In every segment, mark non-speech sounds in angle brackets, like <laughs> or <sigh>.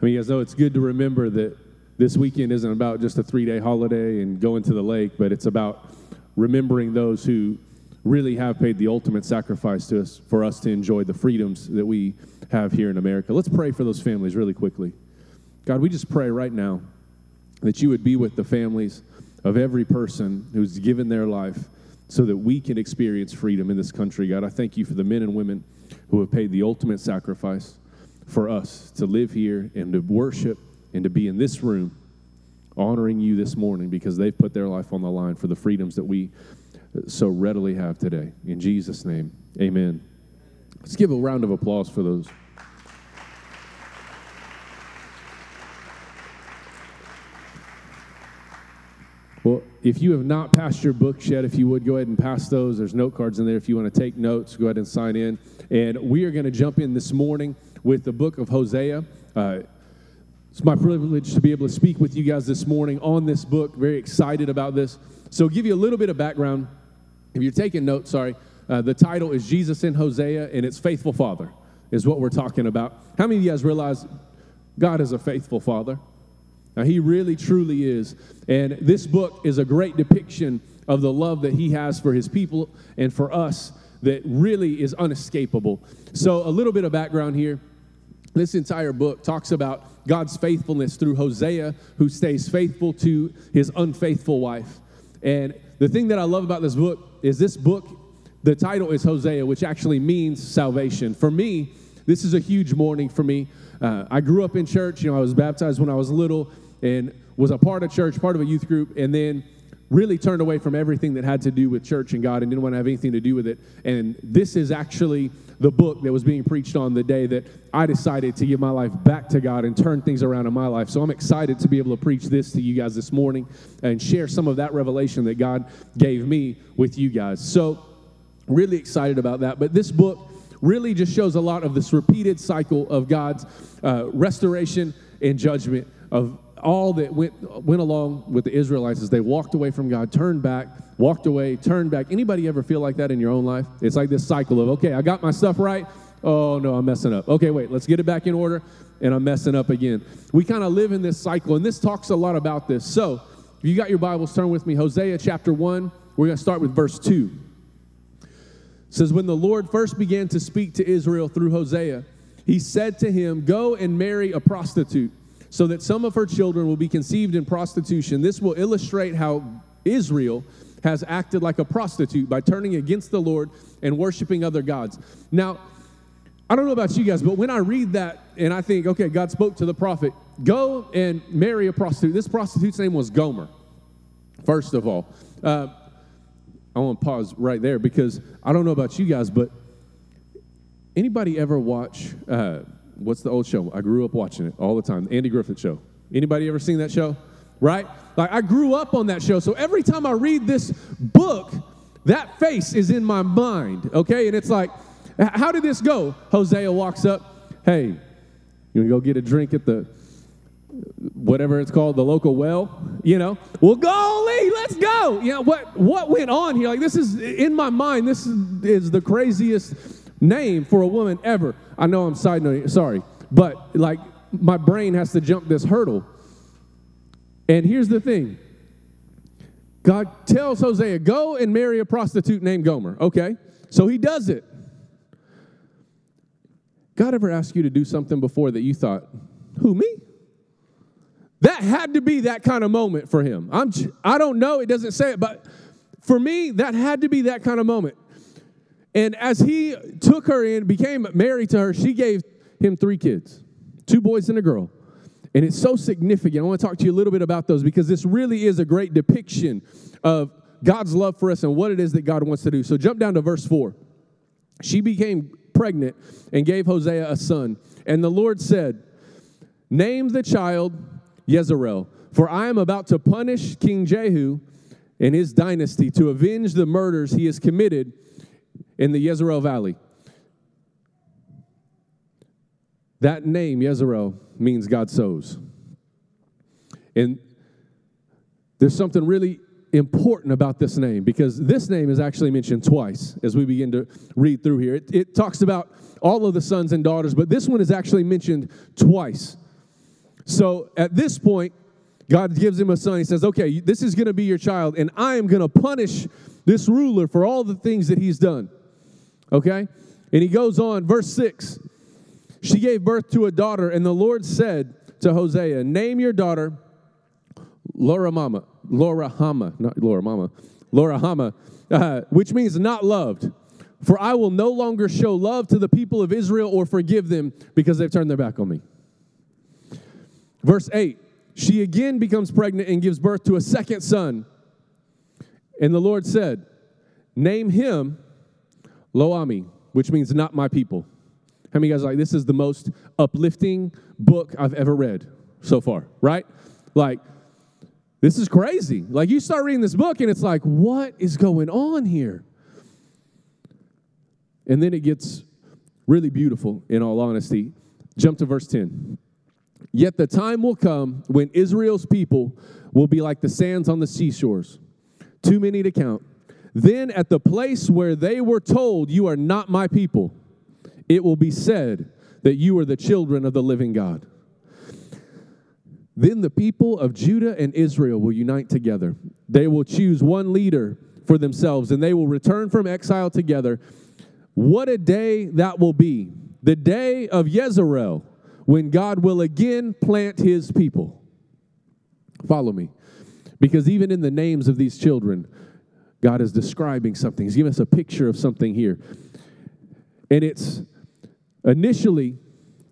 I mean, you guys know it's good to remember that this weekend isn't about just a three day holiday and going to the lake, but it's about remembering those who really have paid the ultimate sacrifice to us for us to enjoy the freedoms that we have here in America. Let's pray for those families really quickly. God, we just pray right now that you would be with the families of every person who's given their life so that we can experience freedom in this country. God, I thank you for the men and women who have paid the ultimate sacrifice for us to live here and to worship and to be in this room honoring you this morning because they've put their life on the line for the freedoms that we so readily have today. In Jesus' name, amen. Let's give a round of applause for those. Well, if you have not passed your books yet, if you would go ahead and pass those, there's note cards in there. If you want to take notes, go ahead and sign in. And we are going to jump in this morning with the book of Hosea. Uh, it's my privilege to be able to speak with you guys this morning on this book. Very excited about this. So, give you a little bit of background. If you're taking notes, sorry, uh, the title is Jesus in Hosea, and it's Faithful Father, is what we're talking about. How many of you guys realize God is a faithful Father? Now, He really, truly is. And this book is a great depiction of the love that He has for His people and for us that really is unescapable. So, a little bit of background here. This entire book talks about God's faithfulness through Hosea, who stays faithful to his unfaithful wife. And the thing that I love about this book is this book, the title is Hosea, which actually means salvation. For me, this is a huge morning for me. Uh, I grew up in church. You know, I was baptized when I was little and was a part of church, part of a youth group, and then really turned away from everything that had to do with church and God and didn't want to have anything to do with it. And this is actually the book that was being preached on the day that I decided to give my life back to God and turn things around in my life. So I'm excited to be able to preach this to you guys this morning and share some of that revelation that God gave me with you guys. So, really excited about that. But this book really just shows a lot of this repeated cycle of God's uh, restoration and judgment of all that went, went along with the Israelites as they walked away from God, turned back, walked away, turned back. Anybody ever feel like that in your own life? It's like this cycle of, okay, I got my stuff right. Oh, no, I'm messing up. Okay, wait, let's get it back in order, and I'm messing up again. We kind of live in this cycle, and this talks a lot about this. So, if you got your Bibles, turn with me. Hosea chapter 1, we're going to start with verse 2. It says, When the Lord first began to speak to Israel through Hosea, he said to him, Go and marry a prostitute so that some of her children will be conceived in prostitution. This will illustrate how Israel has acted like a prostitute by turning against the Lord and worshiping other gods. Now, I don't know about you guys, but when I read that and I think, okay, God spoke to the prophet, go and marry a prostitute. This prostitute's name was Gomer, first of all. Uh, I want to pause right there because I don't know about you guys, but anybody ever watch uh, what's the old show? I grew up watching it all the time. The Andy Griffith Show. Anybody ever seen that show? Right? Like I grew up on that show. So every time I read this book, that face is in my mind. Okay? And it's like, how did this go? Hosea walks up, hey, you wanna go get a drink at the whatever it's called, the local well, you know. Well, golly, let's go. You know, what what went on here? Like this is in my mind, this is, is the craziest name for a woman ever. I know I'm side noting, sorry, but like my brain has to jump this hurdle. And here's the thing God tells Hosea, go and marry a prostitute named Gomer. Okay, so he does it. God ever asked you to do something before that you thought, who, me? That had to be that kind of moment for him. I'm, I don't know, it doesn't say it, but for me, that had to be that kind of moment. And as he took her in, became married to her, she gave him three kids two boys and a girl. And it's so significant. I want to talk to you a little bit about those because this really is a great depiction of God's love for us and what it is that God wants to do. So jump down to verse 4. She became pregnant and gave Hosea a son. And the Lord said, Name the child Jezreel, for I am about to punish King Jehu and his dynasty to avenge the murders he has committed in the Jezreel Valley. That name, Jezreel, means God sows. And there's something really important about this name because this name is actually mentioned twice as we begin to read through here. It, it, talks about all of the sons and daughters, but this one is actually mentioned twice. So at this point, God gives him a son. He says, Okay, this is going to be your child, and I am going to punish this ruler for all the things that he's done. Okay? And he goes on, verse 6 She gave birth to a daughter, and the Lord said to Hosea, Name your daughter Laura Mama, Laura Hama, not Laura Mama, Laura Hama, uh, which means not loved. For I will no longer show love to the people of Israel or forgive them because they've turned their back on me. Verse 8 She again becomes pregnant and gives birth to a second son. And the Lord said, Name him Lo-Ammi, which means not my people. How many guys like this is the most uplifting book I've ever read so far, right? Like, this is crazy. Like, you start reading this book and it's like, what is going on here? And then it gets really beautiful, in all honesty. Jump to verse 10. Yet the time will come when Israel's people will be like the sands on the seashores, too many to count. Then at the place where they were told, You are not my people, it will be said that you are the children of the living God. Then the people of Judah and Israel will unite together. They will choose one leader for themselves, and they will return from exile together. What a day that will be! The day of Yezreel, when God will again plant his people. Follow me. Because even in the names of these children, God is describing something. He's giving us a picture of something here. And it's initially,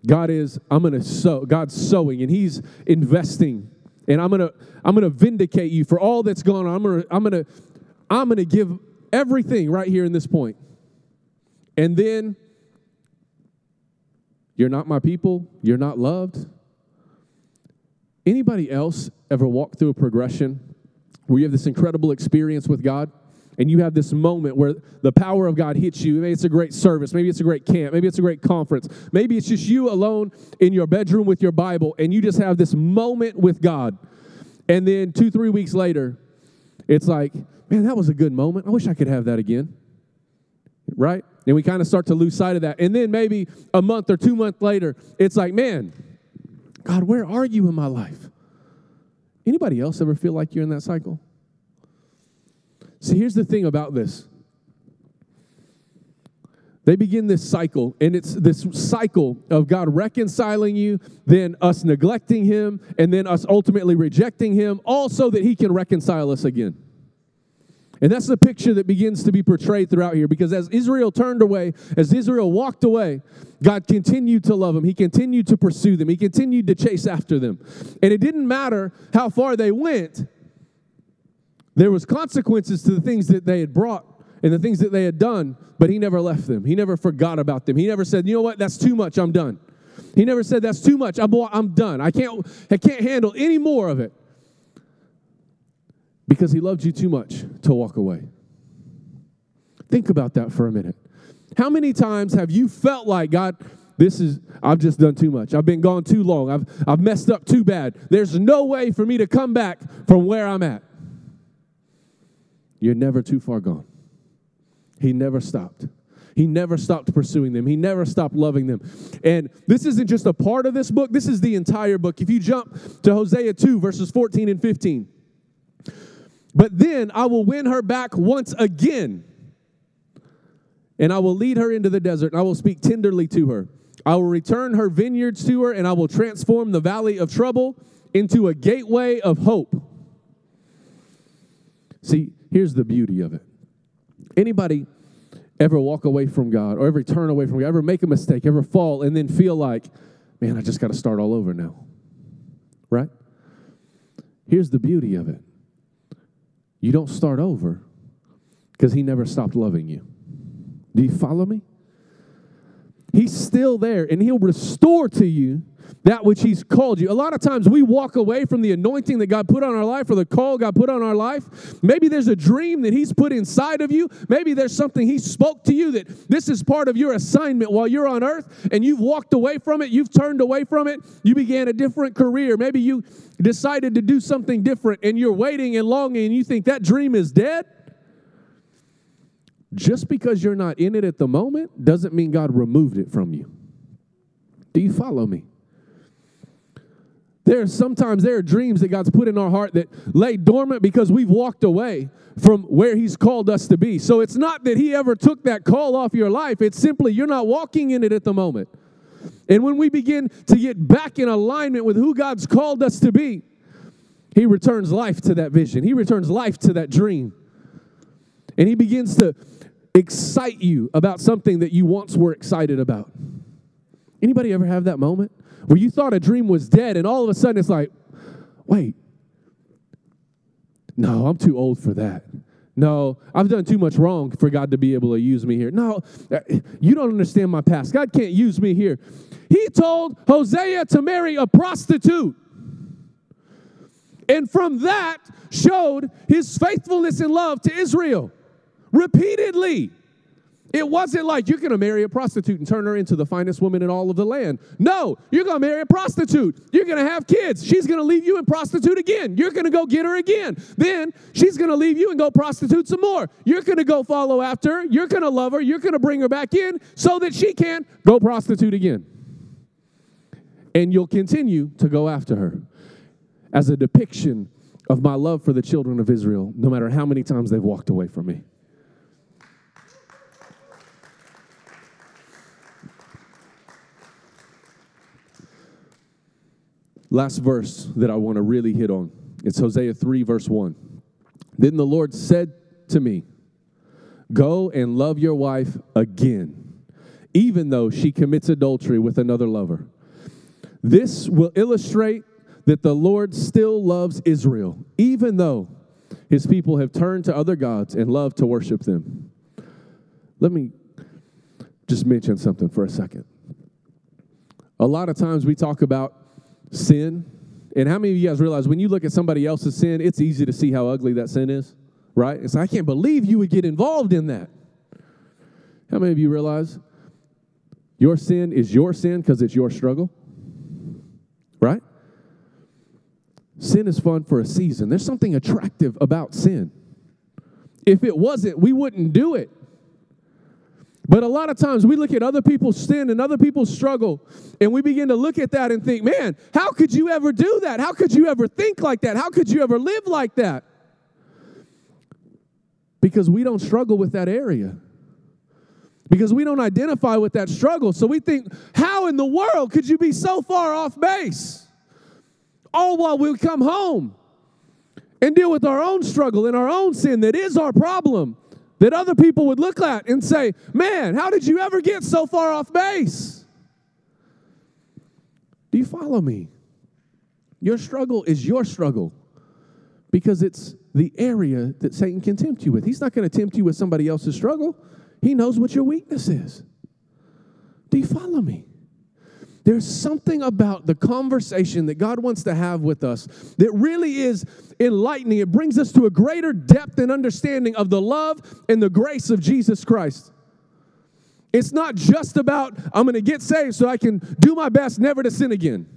God is, I'm gonna sow, God's sowing and He's investing. And I'm gonna, I'm gonna vindicate you for all that's gone on. I'm gonna, I'm gonna, I'm gonna give everything right here in this point. And then you're not my people, you're not loved. Anybody else ever walk through a progression where you have this incredible experience with God? and you have this moment where the power of God hits you. Maybe it's a great service, maybe it's a great camp, maybe it's a great conference, maybe it's just you alone in your bedroom with your Bible, and you just have this moment with God. And then two, three weeks later, it's like, man, that was a good moment. I wish I could have that again. Right? And we kind of start to lose sight of that. And then maybe a month or two months later, it's like, man, God, where are you in my life? Anybody else ever feel like you're in that cycle? See, here's the thing about this. They begin this cycle, and it's this cycle of God reconciling you, then us neglecting Him, and then us ultimately rejecting Him, all so that He can reconcile us again. And that's the picture that begins to be portrayed throughout here because as Israel turned away, as Israel walked away, God continued to love them. He continued to pursue them. He continued to chase after them. And it didn't matter how far they went, there was consequences to the things that they had brought and the things that they had done, but he never left them. He never forgot about them. He never said, "You know what? That's too much. I'm done." He never said, "That's too much. I'm, I'm done. I can't I can't handle any more of it." Because he loved you too much to walk away. Think about that for a minute. How many times have you felt like God this is I've just done too much. I've been gone too long. I've I've messed up too bad. There's no way for me to come back from where I'm at. You're never too far gone. He never stopped. He never stopped pursuing them. He never stopped loving them. And this isn't just a part of this book, this is the entire book. If you jump to Hosea 2, verses 14 and 15. But then I will win her back once again, and I will lead her into the desert, and I will speak tenderly to her. I will return her vineyards to her, and I will transform the valley of trouble into a gateway of hope. See, here's the beauty of it. Anybody ever walk away from God or ever turn away from God, ever make a mistake, ever fall, and then feel like, man, I just got to start all over now? Right? Here's the beauty of it you don't start over because He never stopped loving you. Do you follow me? He's still there and He'll restore to you that which He's called you. A lot of times we walk away from the anointing that God put on our life or the call God put on our life. Maybe there's a dream that He's put inside of you. Maybe there's something He spoke to you that this is part of your assignment while you're on earth and you've walked away from it, you've turned away from it, you began a different career. Maybe you decided to do something different and you're waiting and longing and you think that dream is dead. Just because you're not in it at the moment doesn't mean God removed it from you. Do you follow me? There's sometimes there are dreams that God's put in our heart that lay dormant because we've walked away from where He's called us to be. So it's not that He ever took that call off your life, it's simply you're not walking in it at the moment. And when we begin to get back in alignment with who God's called us to be, He returns life to that vision, He returns life to that dream. And He begins to excite you about something that you once were excited about. Anybody ever have that moment where you thought a dream was dead and all of a sudden it's like, wait, no, I'm too old for that. No, I've done too much wrong for God to be able to use me here. No, uh, you don't understand my past. God can't use me here. He told Hosea to marry a prostitute. And from that showed his faithfulness and love to Israel repeatedly. It wasn't like you're going to marry a prostitute and turn her into the finest woman in all of the land. No, you're going to marry a prostitute. You're going to have kids. She's going to leave you and prostitute again. You're going to go get her again. Then she's going to leave you and go prostitute some more. You're going to go follow after her. You're going to love her. You're going to bring her back in so that she can go prostitute again. And you'll continue to go after her as a depiction of my love for the children of Israel, no matter how many times they've walked away from me. Last verse that I want to really hit on. It's Hosea 3, verse 1. Then the Lord said to me, Go and love your wife again, even though she commits adultery with another lover. This will illustrate that the Lord still loves Israel, even though his people have turned to other gods and love to worship them. Let me just mention something for a second. A lot of times we talk about sin. And how many of you guys realize when you look at somebody else's sin, it's easy to see how ugly that sin is, right? It's like, I can't believe you would get involved in that. How many of you realize your sin is your sin because it's your struggle? Right? Sin is fun for a season. There's something attractive about sin. If it wasn't, we wouldn't do it. But a lot of times we look at other people's sin and other people's struggle, and we begin to look at that and think, man, how could you ever do that? How could you ever think like that? How could you ever live like that? Because we don't struggle with that area. Because we don't identify with that struggle. So we think, how in the world could you be so far off base? All while we come home and deal with our own struggle and our own sin that is our problem that other people would look at and say, Man, how did you ever get so far off base? Do you follow me? Your struggle is your struggle because it's the area that Satan can tempt you with. He's not going to tempt you with somebody else's struggle, he knows what your weakness is. Do you follow me? There's something about the conversation that God wants to have with us that really is enlightening. It brings us to a greater depth and understanding of the love and the grace of Jesus Christ. It's not just about, I'm going to get saved so I can do my best never to sin again.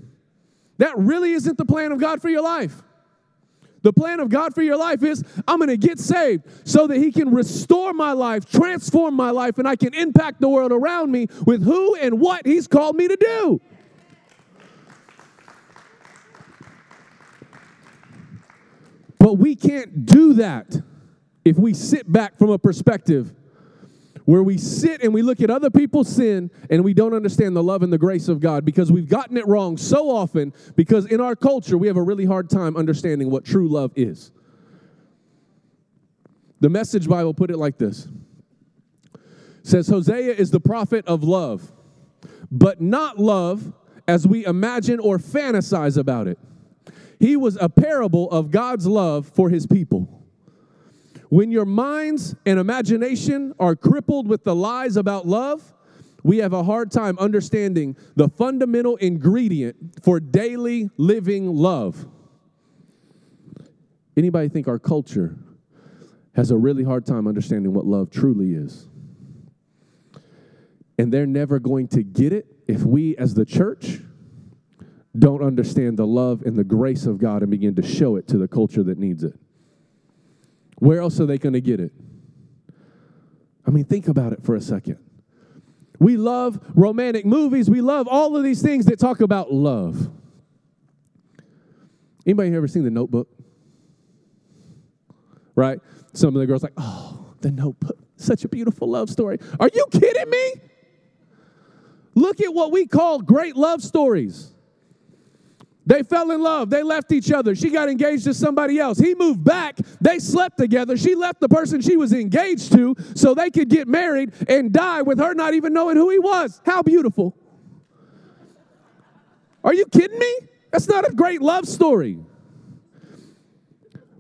That really isn't the plan of God for your life. The plan of God for your life is I'm going to get saved so that He can restore my life, transform my life, and I can impact the world around me with who and what He's called me to do. But we can't do that if we sit back from a perspective where we sit and we look at other people's sin and we don't understand the love and the grace of God because we've gotten it wrong so often because in our culture we have a really hard time understanding what true love is. The Message Bible put it like this. It says Hosea is the prophet of love, but not love as we imagine or fantasize about it. He was a parable of God's love for his people. When your minds and imagination are crippled with the lies about love, we have a hard time understanding the fundamental ingredient for daily living love. Anybody think our culture has a really hard time understanding what love truly is? And they're never going to get it if we as the church don't understand the love and the grace of God and begin to show it to the culture that needs it. Where else are they going to get it? I mean, think about it for a second. We love romantic movies, we love all of these things that talk about love. Anybody ever seen The Notebook? Right? Some of the girls like, oh, The Notebook, such a beautiful love story. Are you kidding me? Look at what we call great love stories. They fell in love. They left each other. She got engaged to somebody else. He moved back. They slept together. She left the person she was engaged to so they could get married and die with her not even knowing who he was. How beautiful. Are you kidding me? That's not a great love story.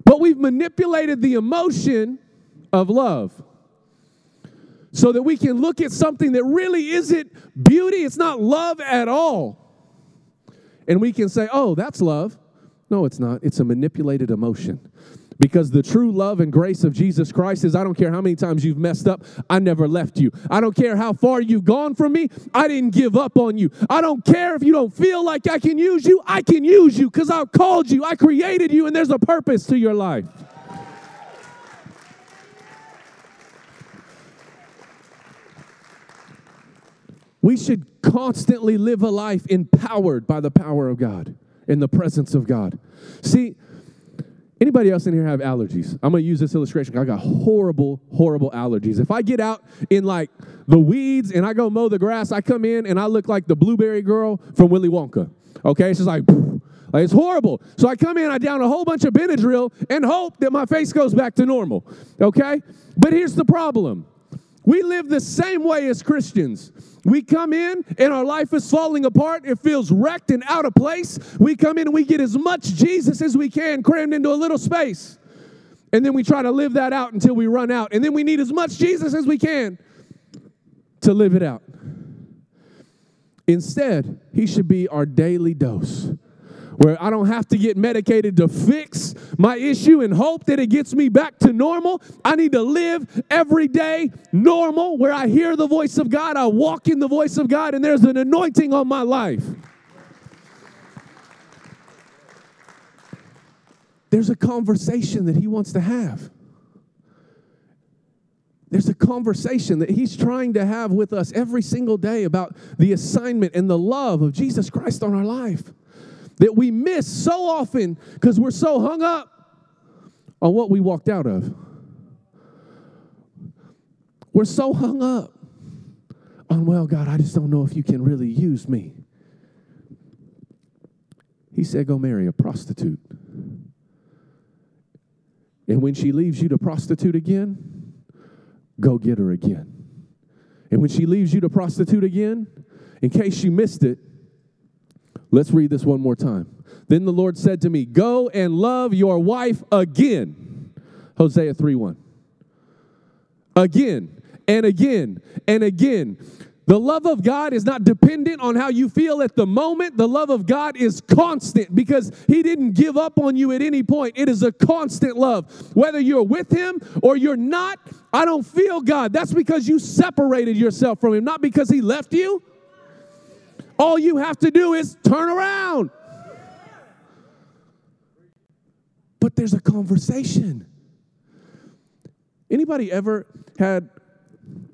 But we've manipulated the emotion of love so that we can look at something that really isn't beauty, it's not love at all and we can say, oh, that's love. No, it's not. It's a manipulated emotion. Because the true love and grace of Jesus Christ is I don't care how many times you've messed up, I never left you. I don't care how far you've gone from me, I didn't give up on you. I don't care if you don't feel like I can use you, I can use you because I called you, I created you, and there's a purpose to your life. We should constantly live a life empowered by the power of God, in the presence of God. See, anybody else in here have allergies? I'm going to use this illustration. I got horrible, horrible allergies. If I get out in like the weeds and I go mow the grass, I come in and I look like the blueberry girl from Willy Wonka. Okay, it's just like, like it's horrible. So I come in, I down a whole bunch of Benadryl and hope that my face goes back to normal. Okay, but here's the problem: we live the same way as Christians. We come in and our life is falling apart. It feels wrecked and out of place. We come in and we get as much Jesus as we can crammed into a little space. And then we try to live that out until we run out. And then we need as much Jesus as we can to live it out. Instead, he should be our daily dose where I don't have to get medicated to fix my issue and hope that it gets me back to normal. I need to live every day normal, where I hear the voice of God, I walk in the voice of God, and there's an anointing on my life. There's a conversation that He wants to have. There's a conversation that he's trying to have with us every single day about the assignment and the love of Jesus Christ on our life that we miss so often because we're so hung up on what we walked out of. We're so hung up on, well, God, I just don't know if you can really use me. He said, go marry a prostitute. And when she leaves you to prostitute again, go get her again. And when she leaves you to prostitute again, in case you missed it, Let's read this one more time. Then the Lord said to me, Go and love your wife again. Hosea 3 1. Again and again and again. The love of God is not dependent on how you feel at the moment. The love of God is constant because He didn't give up on you at any point. It is a constant love. Whether you're with Him or you're not, I don't feel God. That's because you separated yourself from Him, not because He left you. All you have to do is turn around. But there's a conversation. Anybody ever had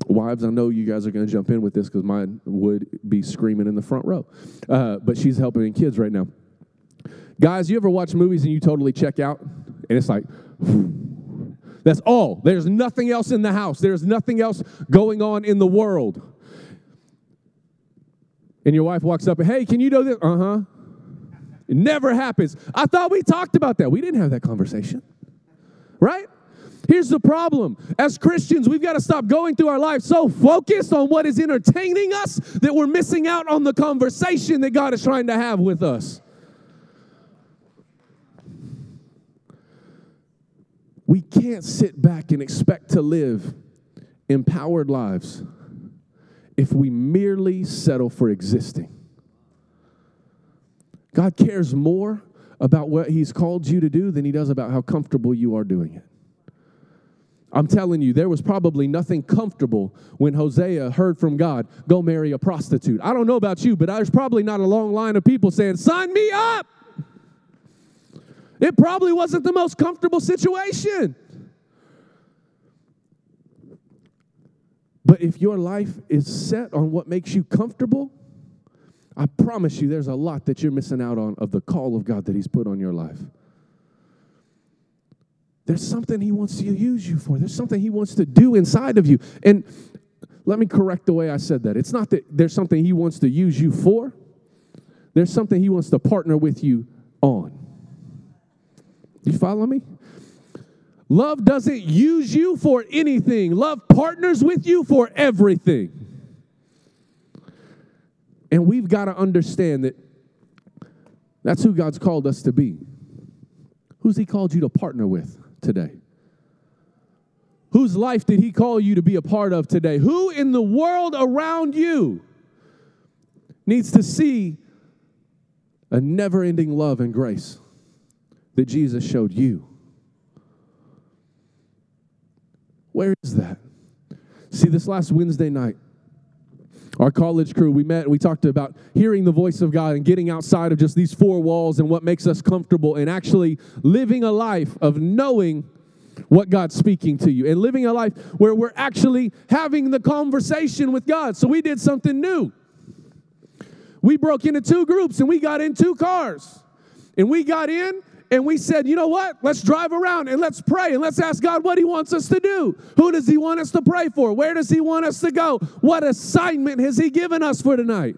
wives? I know you guys are going to jump in with this because mine would be screaming in the front row. Uh, but she's helping kids right now. Guys, you ever watch movies and you totally check out? And it's like, that's all. There's nothing else in the house. There's nothing else going on in the world and your wife walks up and, hey, can you do this? Uh huh. It never happens. I thought we talked about that. We didn't have that conversation, right? Here's the problem. As Christians, we've got to stop going through our life so focused on what is entertaining us that we're missing out on the conversation that God is trying to have with us. We can't sit back and expect to live empowered lives if we merely settle for existing. God cares more about what He's called you to do than He does about how comfortable you are doing it. I'm telling you, there was probably nothing comfortable when Hosea heard from God, go marry a prostitute. I don't know about you, but there's probably not a long line of people saying, sign me up. It probably wasn't the most comfortable situation. But if your life is set on what makes you comfortable, I promise you, there's a lot that you're missing out on of the call of God that He's put on your life. There's something He wants to use you for, there's something He wants to do inside of you. And let me correct the way I said that. It's not that there's something He wants to use you for, there's something He wants to partner with you on. You follow me? Love doesn't use you for anything, love partners with you for everything. And we've got to understand that that's who God's called us to be. Who's He called you to partner with today? Whose life did He call you to be a part of today? Who in the world around you needs to see a never ending love and grace that Jesus showed you? Where is that? See, this last Wednesday night, our college crew, we met and we talked about hearing the voice of God and getting outside of just these four walls and what makes us comfortable and actually living a life of knowing what God's speaking to you and living a life where we're actually having the conversation with God. So we did something new. We broke into two groups and we got in two cars. And we got in and we said, you know what? Let's drive around and let's pray and let's ask God what He wants us to do. Who does He want us to pray for? Where does He want us to go? What assignment has He given us for tonight?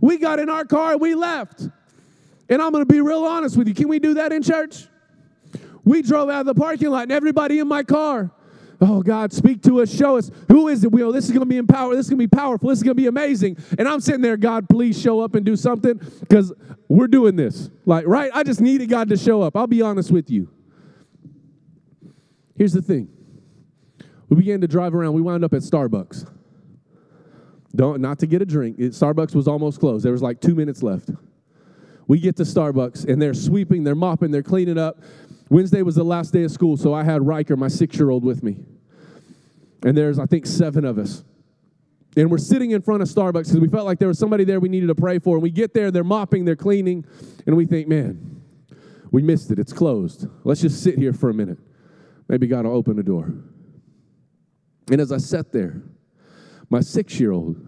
We got in our car and we left. And I'm going to be real honest with you. Can we do that in church? We drove out of the parking lot and everybody in my car Oh, God, speak to us, show us who is it. We know this is going to be empowered. This is going to be powerful. This is going to be amazing. And I'm sitting there, God, please show up and do something because we're doing this. Like, right? I just needed God to show up. I'll be honest with you. Here's the thing we began to drive around. We wound up at Starbucks. Don't, not to get a drink. It, Starbucks was almost closed. There was like two minutes left. We get to Starbucks and they're sweeping, they're mopping, they're cleaning up. Wednesday was the last day of school, so I had Riker, my six year old, with me. And there's, I think, seven of us. And we're sitting in front of Starbucks because we felt like there was somebody there we needed to pray for. And we get there, they're mopping, they're cleaning, and we think, man, we missed it. It's closed. Let's just sit here for a minute. Maybe God will open the door. And as I sat there, my six year old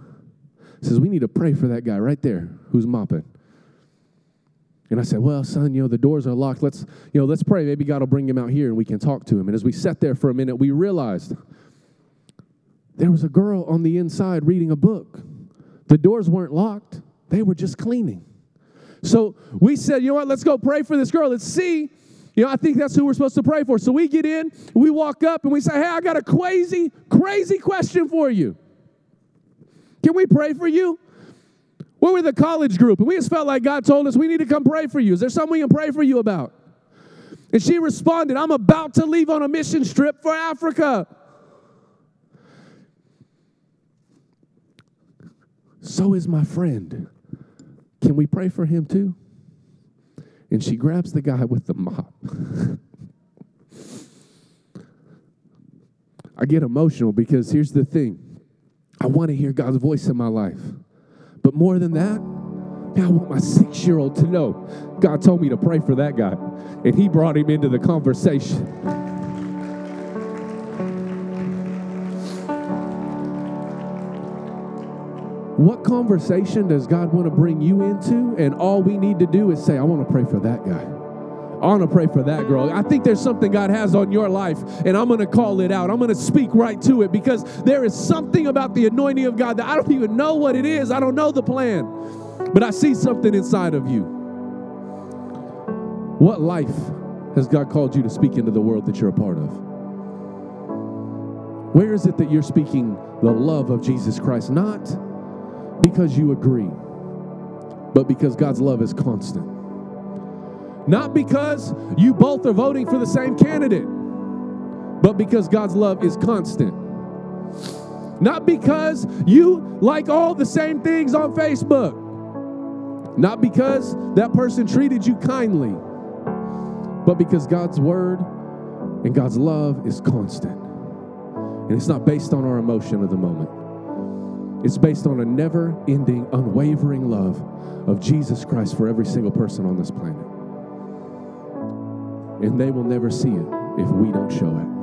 says, We need to pray for that guy right there who's mopping. And I said, Well, son, you know, the doors are locked. Let's, you know, let's pray. Maybe God will bring him out here and we can talk to him. And as we sat there for a minute, we realized there was a girl on the inside reading a book. The doors weren't locked, they were just cleaning. So we said, you know what, let's go pray for this girl. Let's see. You know, I think that's who we're supposed to pray for. So we get in, we walk up, and we say, hey, I got a crazy, crazy question for you. Can we pray for you? We're with a college group, and we just felt like God told us we need to come pray for you. Is there something we can pray for you about? And she responded, I'm about to leave on a mission trip for Africa. So is my friend. Can we pray for him too? And she grabs the guy with the mop. <laughs> I get emotional because here's the thing I want to hear God's voice in my life. But more than that, I want my six year old to know God told me to pray for that guy, and He brought him into the conversation. What conversation does God want to bring you into? And all we need to do is say, I want to pray for that guy. I want to pray for that girl. I think there's something God has on your life, and I'm going to call it out. I'm going to speak right to it because there is something about the anointing of God that I don't even know what it is. I don't know the plan, but I see something inside of you. What life has God called you to speak into the world that you're a part of? Where is it that you're speaking the love of Jesus Christ? Not because you agree, but because God's love is constant. Not because you both are voting for the same candidate, but because God's love is constant. Not because you like all the same things on Facebook. Not because that person treated you kindly, but because God's word and God's love is constant. And it's not based on our emotion of the moment. It's based on a never ending, unwavering love of Jesus Christ for every single person on this planet. And they will never see it if we don't show it.